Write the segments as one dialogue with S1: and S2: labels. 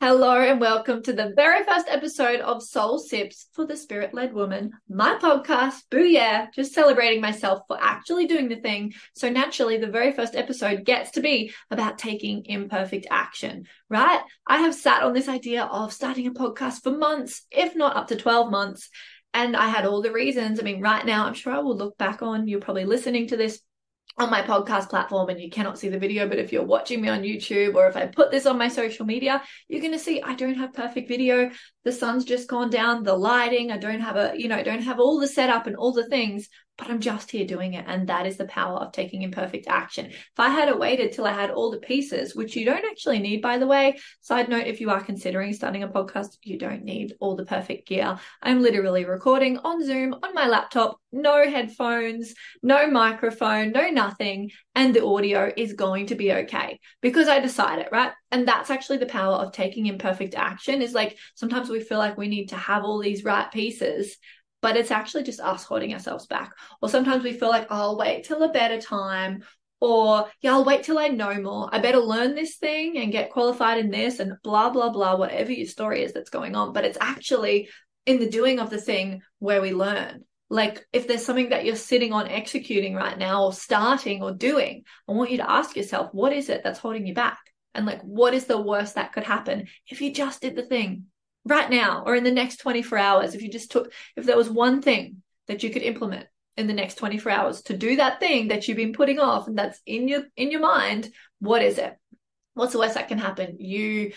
S1: Hello and welcome to the very first episode of Soul Sips for the Spirit Led Woman, my podcast. Booyah! Just celebrating myself for actually doing the thing. So naturally, the very first episode gets to be about taking imperfect action, right? I have sat on this idea of starting a podcast for months, if not up to 12 months. And I had all the reasons. I mean, right now, I'm sure I will look back on, you're probably listening to this on my podcast platform and you cannot see the video, but if you're watching me on YouTube or if I put this on my social media, you're going to see I don't have perfect video. The sun's just gone down, the lighting, I don't have a, you know, I don't have all the setup and all the things, but I'm just here doing it. And that is the power of taking imperfect action. If I had waited till I had all the pieces, which you don't actually need, by the way, side note, if you are considering starting a podcast, you don't need all the perfect gear. I'm literally recording on Zoom on my laptop, no headphones, no microphone, no nothing. And the audio is going to be okay because I decided, right? And that's actually the power of taking imperfect action is like sometimes we feel like we need to have all these right pieces but it's actually just us holding ourselves back. Or sometimes we feel like, oh, I'll wait till a better time. Or, yeah, I'll wait till I know more. I better learn this thing and get qualified in this and blah, blah, blah, whatever your story is that's going on. But it's actually in the doing of the thing where we learn. Like, if there's something that you're sitting on executing right now or starting or doing, I want you to ask yourself, what is it that's holding you back? And like, what is the worst that could happen if you just did the thing? Right now or in the next 24 hours, if you just took, if there was one thing that you could implement in the next 24 hours to do that thing that you've been putting off and that's in your in your mind, what is it? What's the worst that can happen? You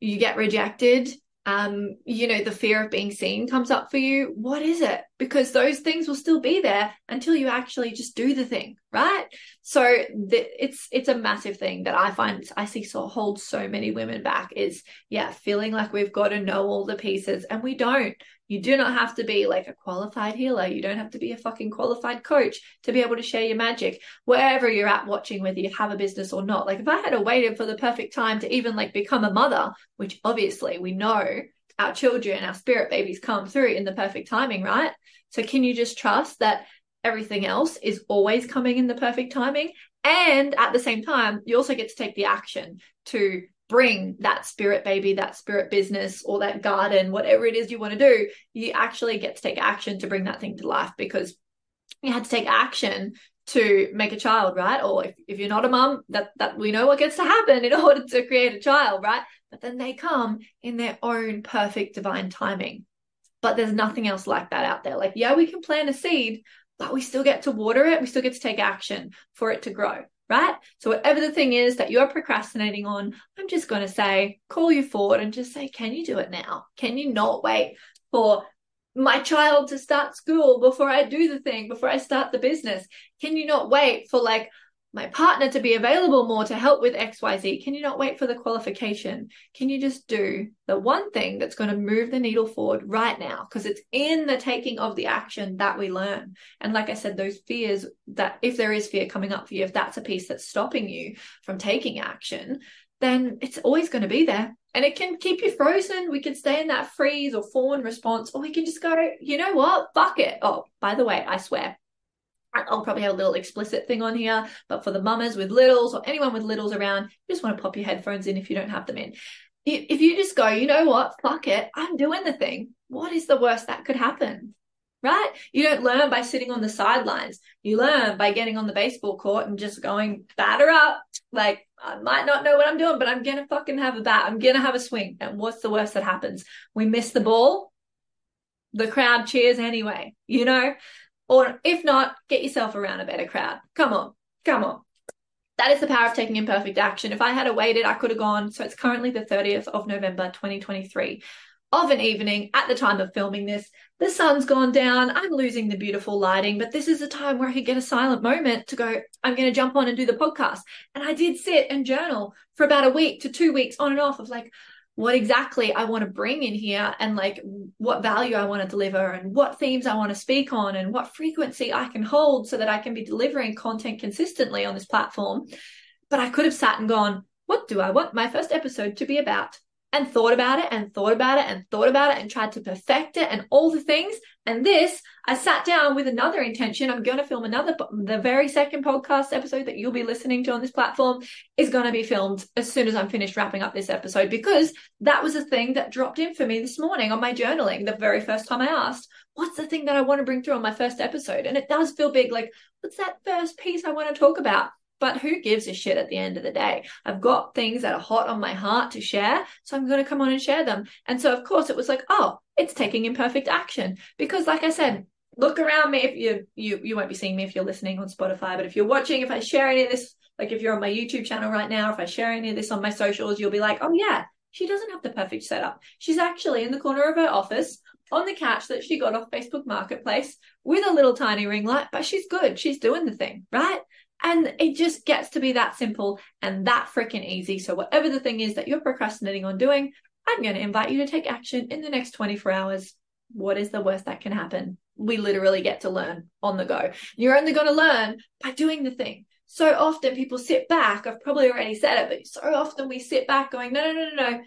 S1: you get rejected um, you know, the fear of being seen comes up for you, what is it? Because those things will still be there until you actually just do the thing, right? So it's it's a massive thing that I find I see so holds so many women back is yeah, feeling like we've got to know all the pieces and we don't. You do not have to be like a qualified healer. You don't have to be a fucking qualified coach to be able to share your magic wherever you're at watching, whether you have a business or not. Like if I had to waited for the perfect time to even like become a mother, which obviously we know our children, our spirit babies come through in the perfect timing, right? So can you just trust that everything else is always coming in the perfect timing? And at the same time, you also get to take the action to bring that spirit baby, that spirit business, or that garden, whatever it is you want to do, you actually get to take action to bring that thing to life because you had to take action to make a child, right? Or if, if you're not a mum, that that we know what gets to happen in order to create a child, right? But then they come in their own perfect divine timing. But there's nothing else like that out there. Like, yeah, we can plant a seed, but we still get to water it. We still get to take action for it to grow right? So, whatever the thing is that you're procrastinating on, I'm just going to say, call you forward and just say, can you do it now? Can you not wait for my child to start school before I do the thing, before I start the business? Can you not wait for like my partner to be available more to help with XYZ? Can you not wait for the qualification? Can you just do the one thing that's going to move the needle forward right now? Because it's in the taking of the action that we learn. And like I said, those fears that if there is fear coming up for you, if that's a piece that's stopping you from taking action, then it's always going to be there. And it can keep you frozen. We can stay in that freeze or fawn response, or we can just go, you know what? Fuck it. Oh, by the way, I swear, I'll probably have a little explicit thing on here, but for the mamas with littles or anyone with littles around, you just want to pop your headphones in if you don't have them in. If you just go, you know what, fuck it, I'm doing the thing. What is the worst that could happen? Right? You don't learn by sitting on the sidelines. You learn by getting on the baseball court and just going, batter up. Like, I might not know what I'm doing, but I'm going to fucking have a bat. I'm going to have a swing. And what's the worst that happens? We miss the ball. The crowd cheers anyway, you know? Or if not, get yourself around a better crowd. Come on, come on. That is the power of taking imperfect action. If I had waited, I could have gone. So it's currently the 30th of November, 2023 of an evening at the time of filming this. The sun's gone down. I'm losing the beautiful lighting, but this is a time where I could get a silent moment to go, I'm going to jump on and do the podcast. And I did sit and journal for about a week to two weeks on and off of like, what exactly I want to bring in here and like what value I want to deliver and what themes I want to speak on and what frequency I can hold so that I can be delivering content consistently on this platform. But I could have sat and gone, what do I want my first episode to be about? And thought about it and thought about it and thought about it and tried to perfect it and all the things. And this, I sat down with another intention. I'm going to film another, the very second podcast episode that you'll be listening to on this platform is going to be filmed as soon as I'm finished wrapping up this episode because that was a thing that dropped in for me this morning on my journaling the very first time I asked, what's the thing that I want to bring through on my first episode? And it does feel big. Like, what's that first piece I want to talk about? But who gives a shit at the end of the day? I've got things that are hot on my heart to share, so I'm going to come on and share them. And so, of course, it was like, oh, it's taking imperfect action because, like I said, look around me. If you you you won't be seeing me if you're listening on Spotify, but if you're watching, if I share any of this, like if you're on my YouTube channel right now, if I share any of this on my socials, you'll be like, oh yeah, she doesn't have the perfect setup. She's actually in the corner of her office on the couch that she got off Facebook Marketplace with a little tiny ring light, but she's good. She's doing the thing, right? And it just gets to be that simple and that freaking easy. So, whatever the thing is that you're procrastinating on doing, I'm going to invite you to take action in the next 24 hours. What is the worst that can happen? We literally get to learn on the go. You're only going to learn by doing the thing. So often people sit back. I've probably already said it, but so often we sit back going, no, no, no, no, no.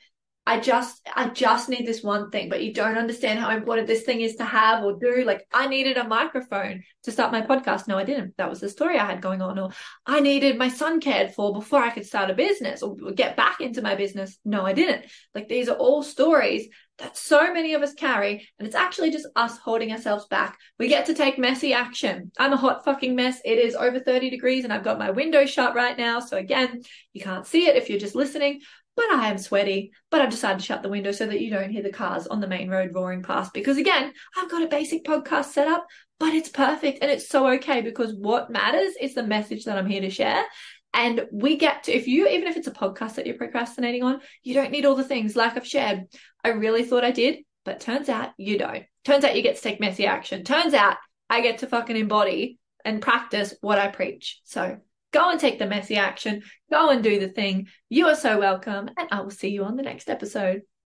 S1: I just I just need this one thing, but you don't understand how important this thing is to have or do. Like I needed a microphone to start my podcast. No, I didn't. That was the story I had going on. Or I needed my son cared for before I could start a business or get back into my business. No, I didn't. Like these are all stories that so many of us carry, and it's actually just us holding ourselves back. We get to take messy action. I'm a hot fucking mess. It is over 30 degrees and I've got my window shut right now. So again, you can't see it if you're just listening, but I am sweaty. But I've decided to shut the window so that you don't hear the cars on the main road roaring past. Because again, I've got a basic podcast set up, but it's perfect and it's so okay because what matters is the message that I'm here to share. And we get to, if you, even if it's a podcast that you're procrastinating on, you don't need all the things like I've shared. I really thought I did, but turns out you don't. Turns out you get to take messy action. Turns out I get to fucking embody and practice what I preach. So Go and take the messy action. Go and do the thing. You are so welcome. And I will see you on the next episode.